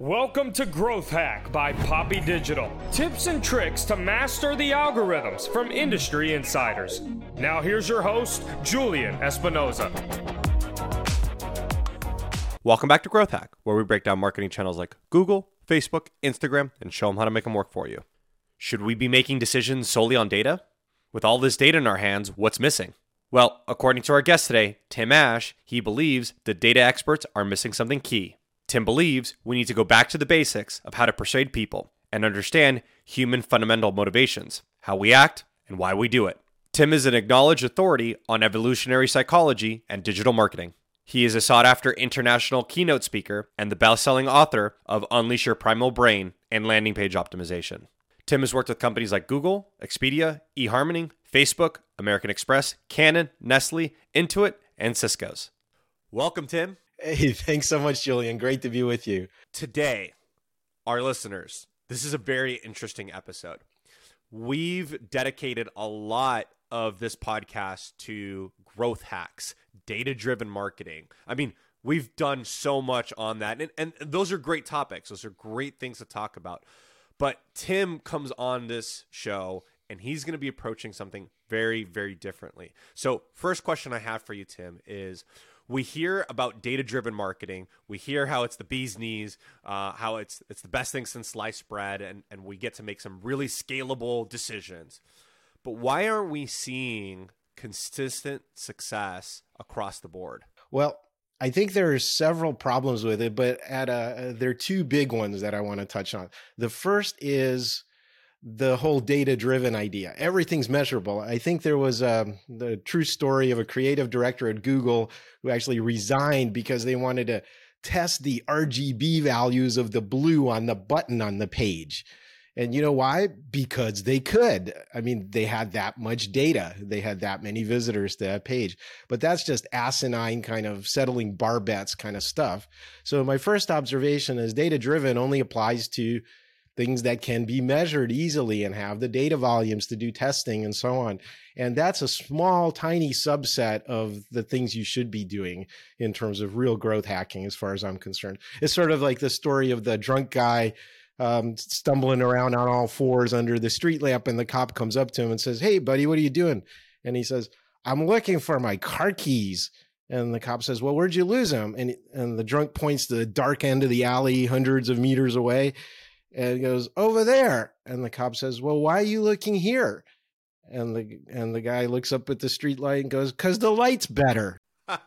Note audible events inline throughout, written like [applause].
Welcome to Growth Hack by Poppy Digital. Tips and tricks to master the algorithms from industry insiders. Now, here's your host, Julian Espinoza. Welcome back to Growth Hack, where we break down marketing channels like Google, Facebook, Instagram, and show them how to make them work for you. Should we be making decisions solely on data? With all this data in our hands, what's missing? Well, according to our guest today, Tim Ash, he believes the data experts are missing something key Tim believes we need to go back to the basics of how to persuade people and understand human fundamental motivations, how we act, and why we do it. Tim is an acknowledged authority on evolutionary psychology and digital marketing. He is a sought after international keynote speaker and the best selling author of Unleash Your Primal Brain and Landing Page Optimization. Tim has worked with companies like Google, Expedia, eHarmony, Facebook, American Express, Canon, Nestle, Intuit, and Cisco's. Welcome, Tim. Hey, [laughs] thanks so much, Julian. Great to be with you. Today, our listeners, this is a very interesting episode. We've dedicated a lot of this podcast to growth hacks, data driven marketing. I mean, we've done so much on that. And, and those are great topics, those are great things to talk about. But Tim comes on this show and he's going to be approaching something very, very differently. So, first question I have for you, Tim, is we hear about data driven marketing. We hear how it's the bee's knees, uh, how it's it's the best thing since sliced bread, and and we get to make some really scalable decisions. But why aren't we seeing consistent success across the board? Well, I think there are several problems with it, but at a, there are two big ones that I want to touch on. The first is the whole data driven idea. Everything's measurable. I think there was a um, the true story of a creative director at Google who actually resigned because they wanted to test the RGB values of the blue on the button on the page. And you know why? Because they could. I mean, they had that much data. They had that many visitors to that page. But that's just asinine kind of settling bar bets kind of stuff. So my first observation is data driven only applies to things that can be measured easily and have the data volumes to do testing and so on. And that's a small, tiny subset of the things you should be doing in terms of real growth hacking, as far as I'm concerned. It's sort of like the story of the drunk guy um, stumbling around on all fours under the street lamp, and the cop comes up to him and says, Hey, buddy, what are you doing? And he says, I'm looking for my car keys. And the cop says, "Well, where'd you lose them?" And and the drunk points to the dark end of the alley, hundreds of meters away, and goes over there. And the cop says well why are you looking here? And the and the guy looks up at the street light and goes because the light's better [laughs]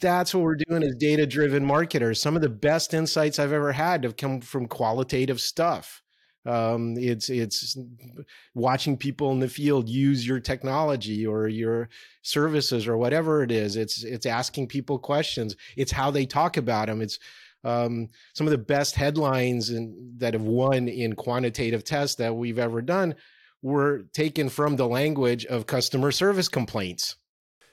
that's what we're doing as data driven marketers. Some of the best insights i've ever had have come from qualitative stuff. Um, it's it's watching people in the field use your technology or your services or whatever it is. It's it's asking people questions. It's how they talk about them it's um, some of the best headlines in, that have won in quantitative tests that we've ever done were taken from the language of customer service complaints.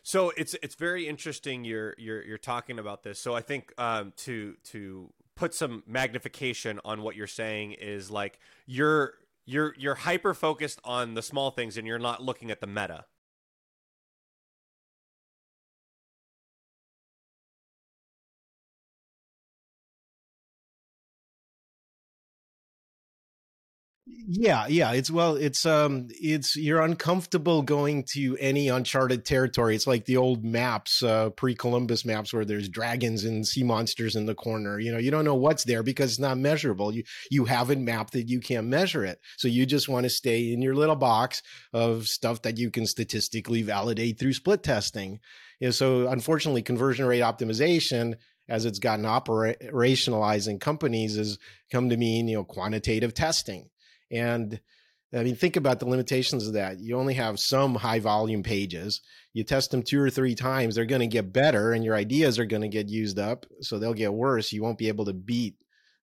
So it's it's very interesting you're you're you're talking about this. So I think um, to to put some magnification on what you're saying is like you're you're you're hyper focused on the small things and you're not looking at the meta yeah yeah it's well it's um it's you're uncomfortable going to any uncharted territory. It's like the old maps uh pre-columbus maps where there's dragons and sea monsters in the corner. You know you don't know what's there because it's not measurable. You you haven't mapped it you can't measure it. So you just want to stay in your little box of stuff that you can statistically validate through split testing. You know, so unfortunately conversion rate optimization as it's gotten operationalized in companies has come to mean you know quantitative testing and I mean, think about the limitations of that. You only have some high volume pages. You test them two or three times, they're going to get better, and your ideas are going to get used up. So they'll get worse. You won't be able to beat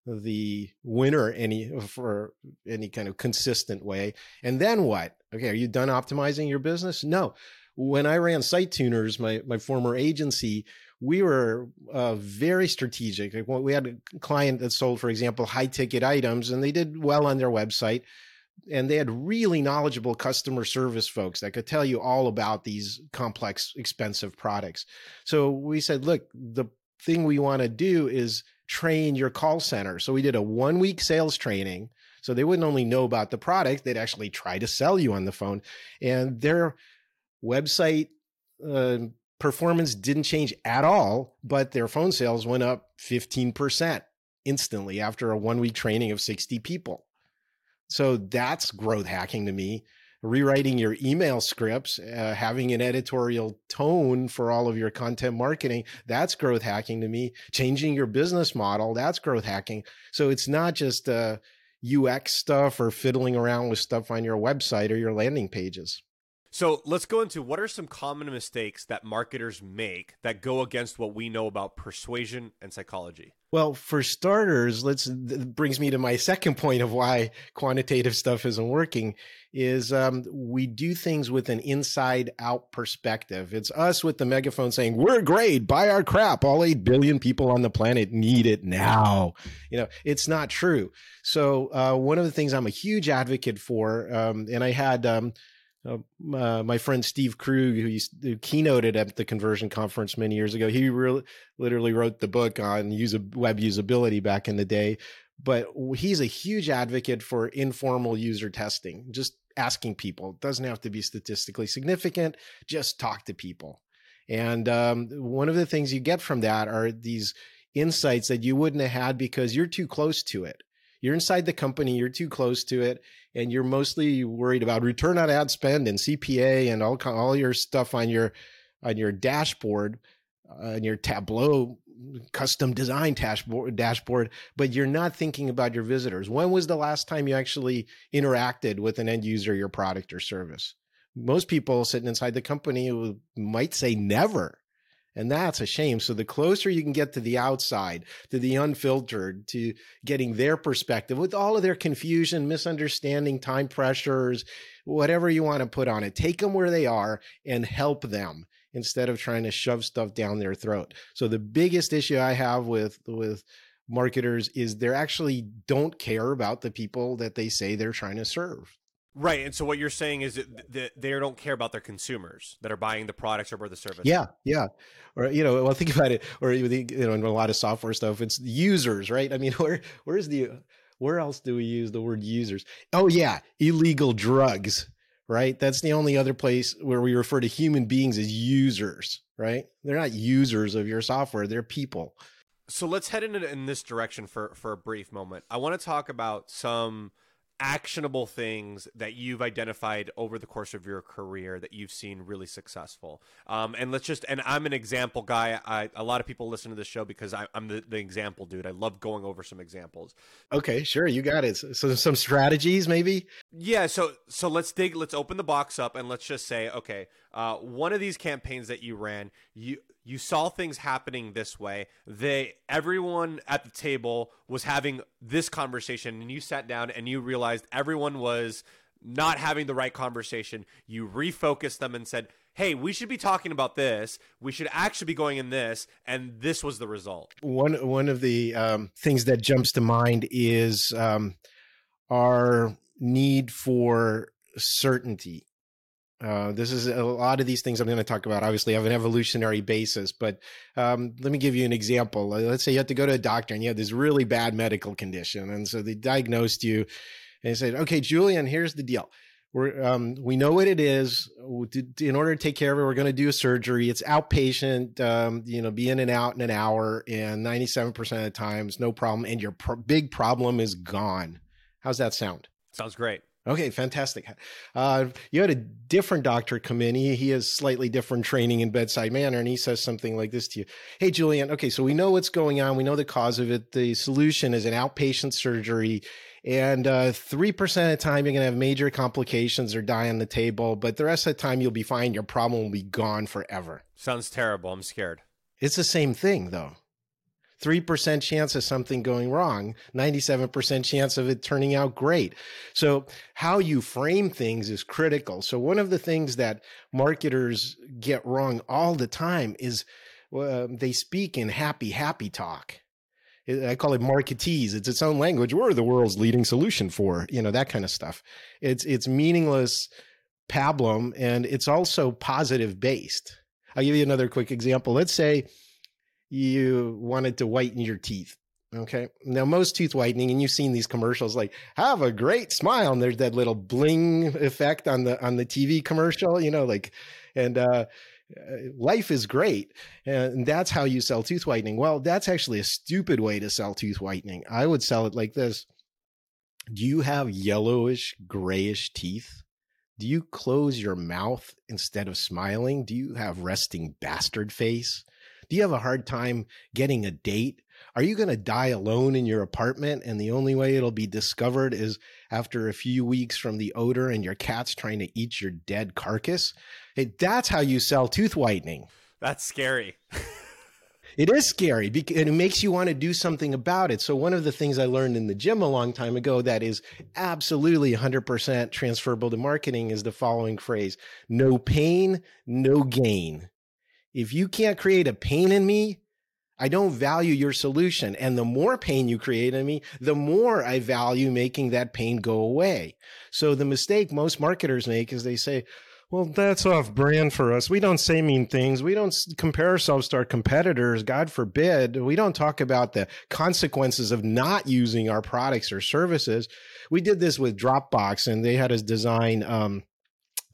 the winner any for any kind of consistent way. And then what? Okay, are you done optimizing your business? No. When I ran SiteTuners, my my former agency, we were uh, very strategic. We had a client that sold, for example, high ticket items, and they did well on their website. And they had really knowledgeable customer service folks that could tell you all about these complex, expensive products. So we said, look, the thing we want to do is train your call center. So we did a one week sales training. So they wouldn't only know about the product, they'd actually try to sell you on the phone. And their website uh, performance didn't change at all, but their phone sales went up 15% instantly after a one week training of 60 people. So that's growth hacking to me. Rewriting your email scripts, uh, having an editorial tone for all of your content marketing, that's growth hacking to me. Changing your business model, that's growth hacking. So it's not just uh, UX stuff or fiddling around with stuff on your website or your landing pages. So let's go into what are some common mistakes that marketers make that go against what we know about persuasion and psychology. Well, for starters, let's brings me to my second point of why quantitative stuff isn't working is um, we do things with an inside out perspective. It's us with the megaphone saying, "We're great, buy our crap. All 8 billion people on the planet need it now." You know, it's not true. So, uh, one of the things I'm a huge advocate for um, and I had um, uh, uh, my friend Steve Krug, who, used, who keynoted at the conversion conference many years ago, he really literally wrote the book on web usability back in the day. But he's a huge advocate for informal user testing, just asking people. It doesn't have to be statistically significant, just talk to people. And um, one of the things you get from that are these insights that you wouldn't have had because you're too close to it. You're inside the company, you're too close to it, and you're mostly worried about return on ad spend and CPA and all all your stuff on your on your dashboard, uh, on your Tableau custom design dashboard dashboard, but you're not thinking about your visitors. When was the last time you actually interacted with an end user, your product or service? Most people sitting inside the company might say never. And that's a shame. So the closer you can get to the outside, to the unfiltered, to getting their perspective with all of their confusion, misunderstanding, time pressures, whatever you want to put on it, take them where they are and help them instead of trying to shove stuff down their throat. So the biggest issue I have with, with, marketers is they actually don't care about the people that they say they're trying to serve. Right, and so what you're saying is that they don't care about their consumers that are buying the products or the service. Yeah, yeah, or you know, well, think about it, or you know, in a lot of software stuff, it's users, right? I mean, [laughs] where where's the where else do we use the word users? Oh yeah, illegal drugs, right? That's the only other place where we refer to human beings as users, right? They're not users of your software; they're people. So let's head in in this direction for for a brief moment. I want to talk about some actionable things that you've identified over the course of your career that you've seen really successful. Um, and let's just and i'm an example guy. I, a lot of people listen to this show because I, am the, the example dude. I love going over some examples. Okay sure you got it. So some strategies maybe? Yeah so so let's dig let's open the box up and let's just say okay uh, one of these campaigns that you ran you you saw things happening this way. They everyone at the table was having this conversation and you sat down and you realized everyone was not having the right conversation. You refocused them and said hey we should be talking about this. We should actually be going in this and this was the result. One one of the um, things that jumps to mind is um, our need for certainty uh, this is a lot of these things I'm going to talk about. Obviously, have an evolutionary basis, but um, let me give you an example. Let's say you have to go to a doctor and you have this really bad medical condition, and so they diagnosed you and they said, "Okay, Julian, here's the deal. We're, um, we know what it is. In order to take care of it, we're going to do a surgery. It's outpatient. Um, you know, be in and out in an hour, and 97% of the times, no problem. And your big problem is gone. How's that sound? Sounds great. Okay, fantastic. Uh, you had a different doctor come in. He, he has slightly different training in bedside manner, and he says something like this to you Hey, Julian, okay, so we know what's going on. We know the cause of it. The solution is an outpatient surgery. And uh, 3% of the time, you're going to have major complications or die on the table. But the rest of the time, you'll be fine. Your problem will be gone forever. Sounds terrible. I'm scared. It's the same thing, though. 3% chance of something going wrong, 97% chance of it turning out great. So how you frame things is critical. So one of the things that marketers get wrong all the time is uh, they speak in happy, happy talk. I call it marketese. It's its own language. We're the world's leading solution for, you know, that kind of stuff. It's, it's meaningless pablum and it's also positive based. I'll give you another quick example. Let's say you wanted to whiten your teeth Okay. Now, most tooth whitening, and you've seen these commercials like "Have a great smile," and there's that little bling effect on the on the TV commercial. You know, like, and uh, life is great, and that's how you sell tooth whitening. Well, that's actually a stupid way to sell tooth whitening. I would sell it like this: Do you have yellowish, grayish teeth? Do you close your mouth instead of smiling? Do you have resting bastard face? Do you have a hard time getting a date? Are you going to die alone in your apartment and the only way it'll be discovered is after a few weeks from the odor and your cat's trying to eat your dead carcass? Hey, that's how you sell tooth whitening. That's scary. It is scary and it makes you want to do something about it. So one of the things I learned in the gym a long time ago that is absolutely 100% transferable to marketing is the following phrase. No pain, no gain. If you can't create a pain in me, I don't value your solution. And the more pain you create in me, the more I value making that pain go away. So the mistake most marketers make is they say, well, that's off brand for us. We don't say mean things. We don't compare ourselves to our competitors. God forbid. We don't talk about the consequences of not using our products or services. We did this with Dropbox and they had us design, um,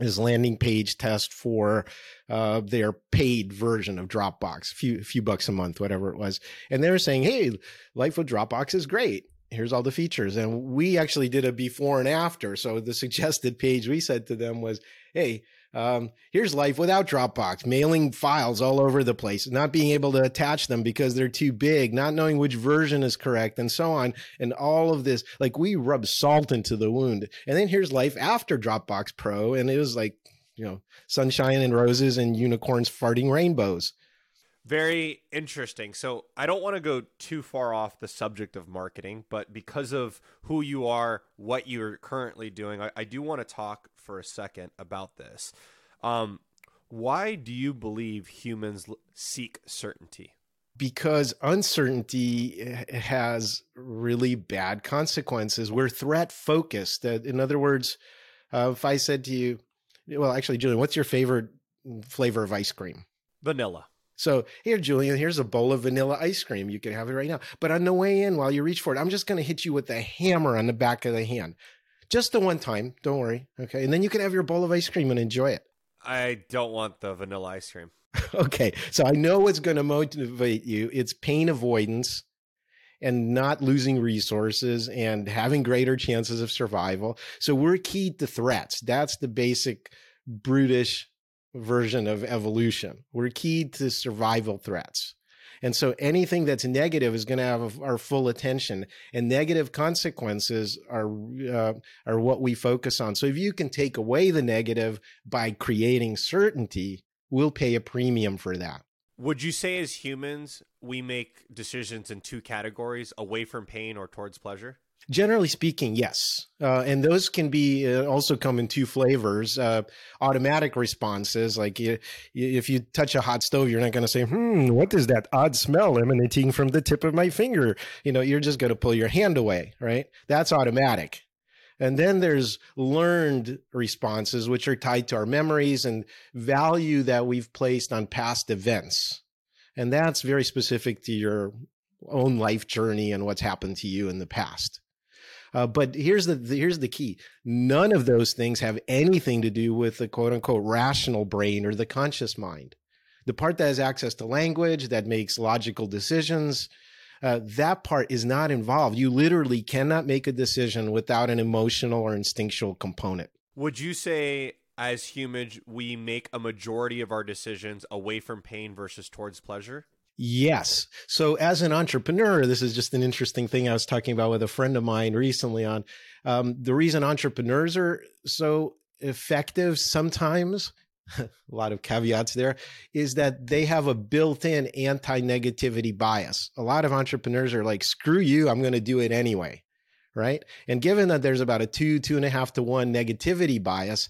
his landing page test for uh, their paid version of Dropbox, a few, a few bucks a month, whatever it was. And they were saying, hey, life with Dropbox is great here's all the features. And we actually did a before and after. So the [laughs] suggested page we said to them was, hey, um, here's life without Dropbox, mailing files all over the place, not being able to attach them because they're too big, not knowing which version is correct, and so on. And all of this, like we rub salt into the wound. And then here's life after Dropbox Pro. And it was like, you know, sunshine and roses and unicorns farting rainbows. Very interesting. So I don't want to go too far off the subject of marketing, but because of who you are, what you're currently doing, I, I do want to talk for a second about this. Um, why do you believe humans seek certainty? Because uncertainty eh, has really bad consequences. We're threat focused. In other words, uh, if I said to you, well, actually, Julian, what's your favorite flavor of ice cream? Vanilla. So here, Julian, here's a bowl of vanilla ice cream. You can have it right now. But on the way in, while you reach for it, I'm just going to hit you with a hammer on the back of the hand. Just the one time. Don't worry. Okay. And then you can have your bowl of ice cream and enjoy it. I don't want the vanilla ice cream. [laughs] okay. So I know what's going to motivate you. It's pain avoidance and not losing resources and having greater chances of survival. So we're keyed to threats. That's the basic brutish version of evolution. We're keyed to survival threats. And so anything that's negative is going to have our full attention and negative consequences are, uh, are what we focus on. So if you can take away the negative by creating certainty, we'll pay a premium for that. Would you say as humans, we make decisions in two categories away from pain or towards pleasure? Generally speaking, yes. Uh, and those can be uh, also come in two flavors. Uh, automatic responses, like you, if you touch a hot stove, you're not going to say, hmm, what is that odd smell emanating from the tip of my finger? You know, you're just going to pull your hand away, right? That's automatic. And then there's learned responses, which are tied to our memories and value that we've placed on past events. And that's very specific to your own life journey and what's happened to you in the past. Uh, but here's the, the, here's the key: none of those things have anything to do with the quote unquote rational brain or the conscious mind. The part that has access to language, that makes logical decisions, uh, that part is not involved. You literally cannot make a decision without an emotional or instinctual component. Would you say, as humans, we make a majority of our decisions away from pain versus towards pleasure? Yes. So as an entrepreneur, this is just an interesting thing I was talking about with a friend of mine recently on um, the reason entrepreneurs are so effective sometimes [laughs] a lot of caveats there is that they have a built-in anti-negativity bias a lot of entrepreneurs are like screw you i'm going to do it anyway right and given that there's about a two two and a half to one negativity bias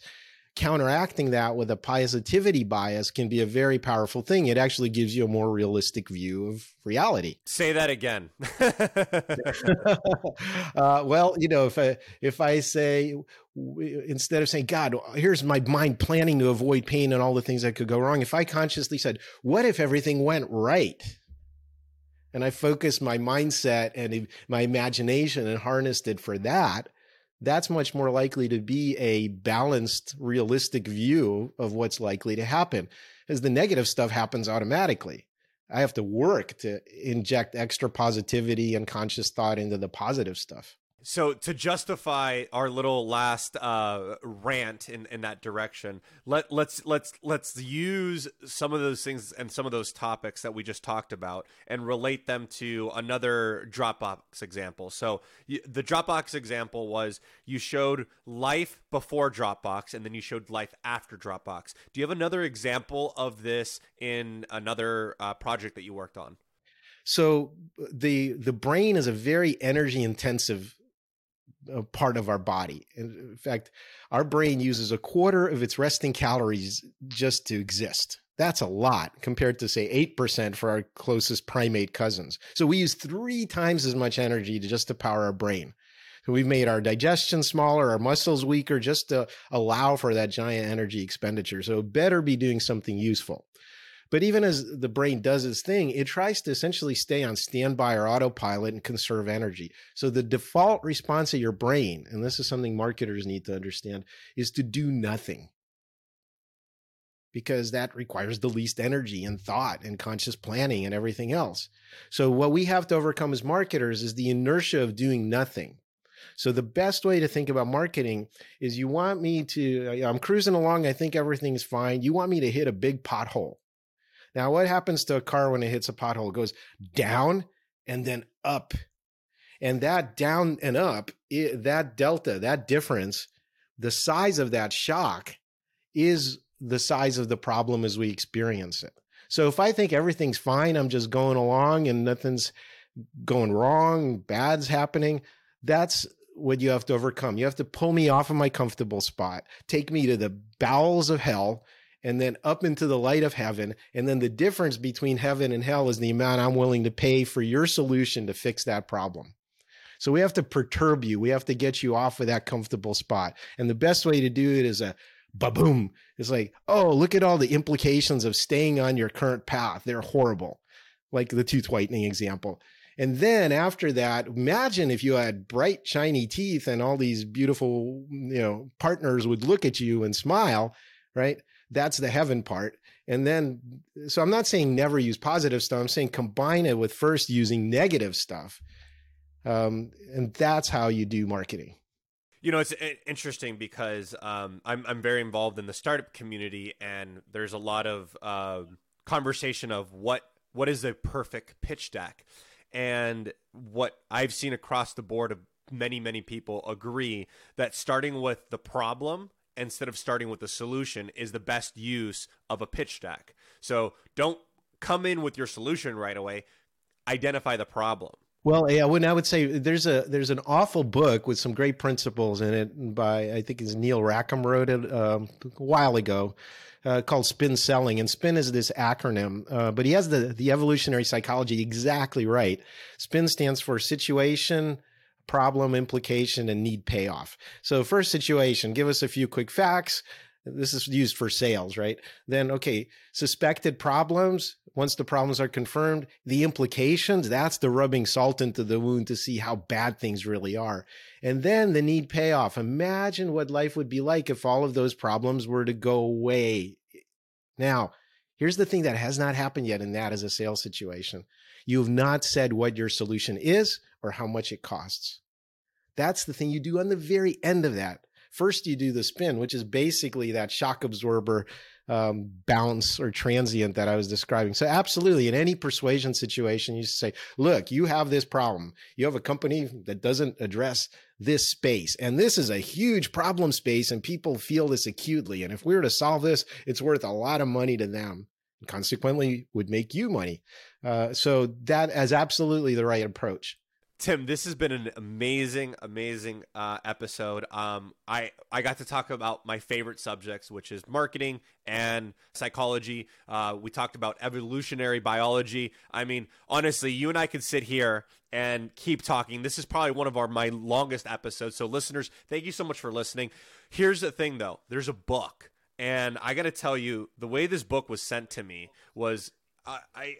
counteracting that with a positivity bias can be a very powerful thing. It actually gives you a more realistic view of reality. Say that again. [laughs] [laughs] uh, well, you know, if I if I say instead of saying God, here's my mind planning to avoid pain and all the things that could go wrong, if I consciously said, "What if everything went right?" and I focused my mindset and my imagination and harnessed it for that, that's much more likely to be a balanced, realistic view of what's likely to happen. As the negative stuff happens automatically. I have to work to inject extra positivity and conscious thought into the positive stuff. So to justify our little last uh, rant in, in that direction, let let's let's let's use some of those things and some of those topics that we just talked about and relate them to another Dropbox example. So the Dropbox example was you showed life before Dropbox and then you showed life after Dropbox. Do you have another example of this in another uh, project that you worked on? So the the brain is a very energy intensive part of our body. In fact, our brain uses a quarter of its resting calories just to exist. That's a lot compared to, say, 8% for our closest primate cousins. So we use three times as much energy to just to power our brain. So we've made our digestion smaller, our muscles weaker, just to allow for that giant energy expenditure. So better be doing something useful. But even as the brain does its thing, it tries to essentially stay on standby or autopilot and conserve energy. So the default response of your brain, and this is something marketers need to understand, is to do nothing. Because that requires the least energy and thought and conscious planning and everything else. So, what we have to overcome as marketers is the inertia of doing nothing. So the best way to think about marketing is you want me to, uh, I'm cruising along. I think everything's fine. You want me to hit a big pothole. Now, what happens to a car when it hits a pothole? It goes down and then up. And that down and up, it, that delta, that difference, the size of that shock is the size of the problem as we experience it. So if I think everything's fine, I'm just going along and nothing's going wrong, bad's happening, that's what you have to overcome. You have to pull me off of my comfortable spot, take me to the bowels of hell, and then up into the light of heaven. And then the difference between heaven and hell is the amount I'm willing to pay for your solution to fix that problem. So we have to perturb you. We have to get you off of that comfortable spot. And the best way to do it is a ba-boom. It's like, oh, look at all the implications of staying on your current path. They're horrible. Like the tooth whitening example. And then after that, imagine if you had bright, shiny teeth and all these beautiful, you know, partners would look at you and smile, right? That's the heaven part. And then, so I'm not saying never use positive stuff. I'm saying combine it with first using negative stuff. Um, and that's how you do marketing. You know, it's interesting because um, I'm I'm very involved in the startup community, and there's a lot of uh, conversation of what what is the perfect pitch deck, and what I've seen across the board of many many people agree that starting with the problem instead of starting with the solution is the best use of a pitch deck. So don't come in with your solution right away. Identify the problem. Well, yeah, when I would say there's a there's an awful book with some great principles in it by I think it's Neil Rackham wrote it um, a while ago uh, called Spin Selling, and Spin is this acronym, uh, but he has the the evolutionary psychology exactly right. Spin stands for situation, problem, implication, and need payoff. So, first situation, give us a few quick facts. This is used for sales, right? Then, okay, suspected problems. Once the problems are confirmed, the implications, that's the rubbing salt into the wound to see how bad things really are. And then the need payoff. Imagine what life would be like if all of those problems were to go away. Now, here's the thing that has not happened yet, and that is a sales situation. You have not said what your solution is or how much it costs. That's the thing you do on the very end of that. First, you do the spin, which is basically that shock absorber um, bounce or transient that I was describing. So, absolutely, in any persuasion situation, you say, look, you have this problem. You have a company that doesn't address this space. And this is a huge problem space, and people feel this acutely. And if we were to solve this, it's worth a lot of money to them. Consequently, would make you money. Uh, so, that is absolutely the right approach. Tim, this has been an amazing, amazing uh, episode. Um, I I got to talk about my favorite subjects, which is marketing and psychology. Uh, we talked about evolutionary biology. I mean, honestly, you and I could sit here and keep talking. This is probably one of our my longest episodes. So, listeners, thank you so much for listening. Here's the thing, though. There's a book, and I got to tell you, the way this book was sent to me was I, I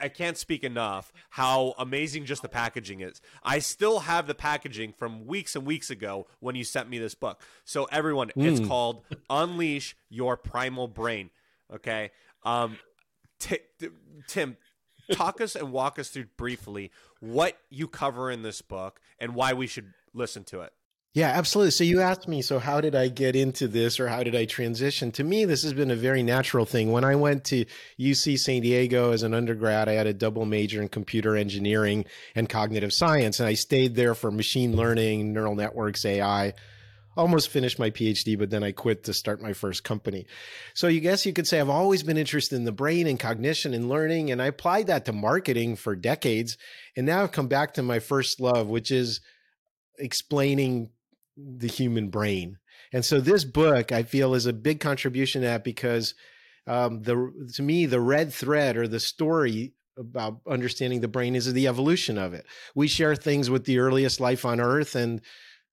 I can't speak enough how amazing just the packaging is. I still have the packaging from weeks and weeks ago when you sent me this book. So everyone, mm. it's called Unleash Your Primal Brain. Okay. Um, t- t- Tim, talk us and walk us through briefly what you cover in this book and why we should listen to it. Yeah, absolutely. So you asked me, so how did I get into this or how did I transition? To me, this has been a very natural thing. When I went to UC San Diego as an undergrad, I had a double major in computer engineering and cognitive science. And I stayed there for machine learning, neural networks, AI. Almost finished my PhD, but then I quit to start my first company. So you guess you could say I've always been interested in the brain and cognition and learning. And I applied that to marketing for decades. And now I've come back to my first love, which is explaining the human brain. And so this book, I feel, is a big contribution to that because um, the to me the red thread or the story about understanding the brain is the evolution of it. We share things with the earliest life on Earth, and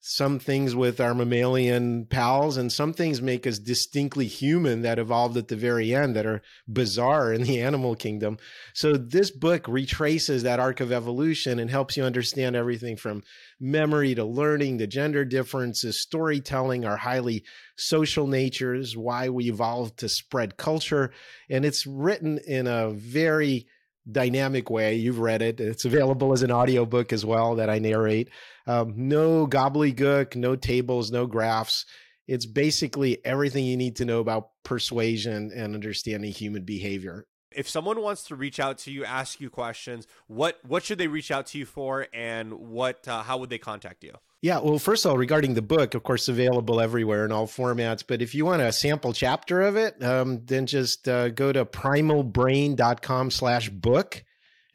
some things with our mammalian pals and some things make us distinctly human that evolved at the very end that are bizarre in the [laughs] animal kingdom. So this book retraces that arc of evolution and helps you understand everything from memory to learning to gender differences, storytelling, our highly social natures, why we evolved to spread culture. And it's written in a very dynamic way. You've read it. It's available as an audiobook as well that I narrate. Um, no gobbledygook, no tables, no graphs. It's basically everything you need to know about persuasion and understanding human behavior. If someone wants to reach out to you, ask you questions, what what should they reach out to you for, and what uh, how would they contact you? Yeah, well, first of all, regarding the book, of course, available everywhere in all formats. But if you want a sample chapter of it, um, then just uh, go to primalbrain.com slash book,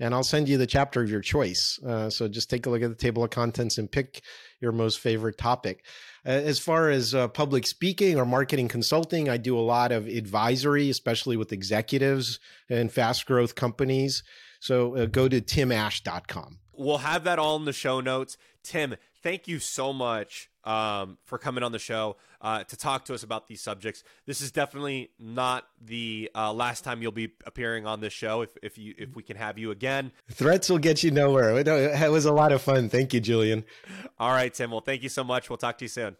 and I'll send you the chapter of your choice. Uh, so just take a look at the table of contents and pick your most favorite topic. Uh, as far as uh, public speaking or marketing consulting, I do a lot of advisory, especially with executives and fast growth companies. So uh, go to timash.com. We'll have that all in the show notes. Tim, thank you so much um, for coming on the show uh, to talk to us about these subjects. This is definitely not the uh, last time you'll be appearing on this show. If if you if we can have you again, threats will get you nowhere. It was a lot of fun. Thank you, Julian. All right, Tim. Well, thank you so much. We'll talk to you soon.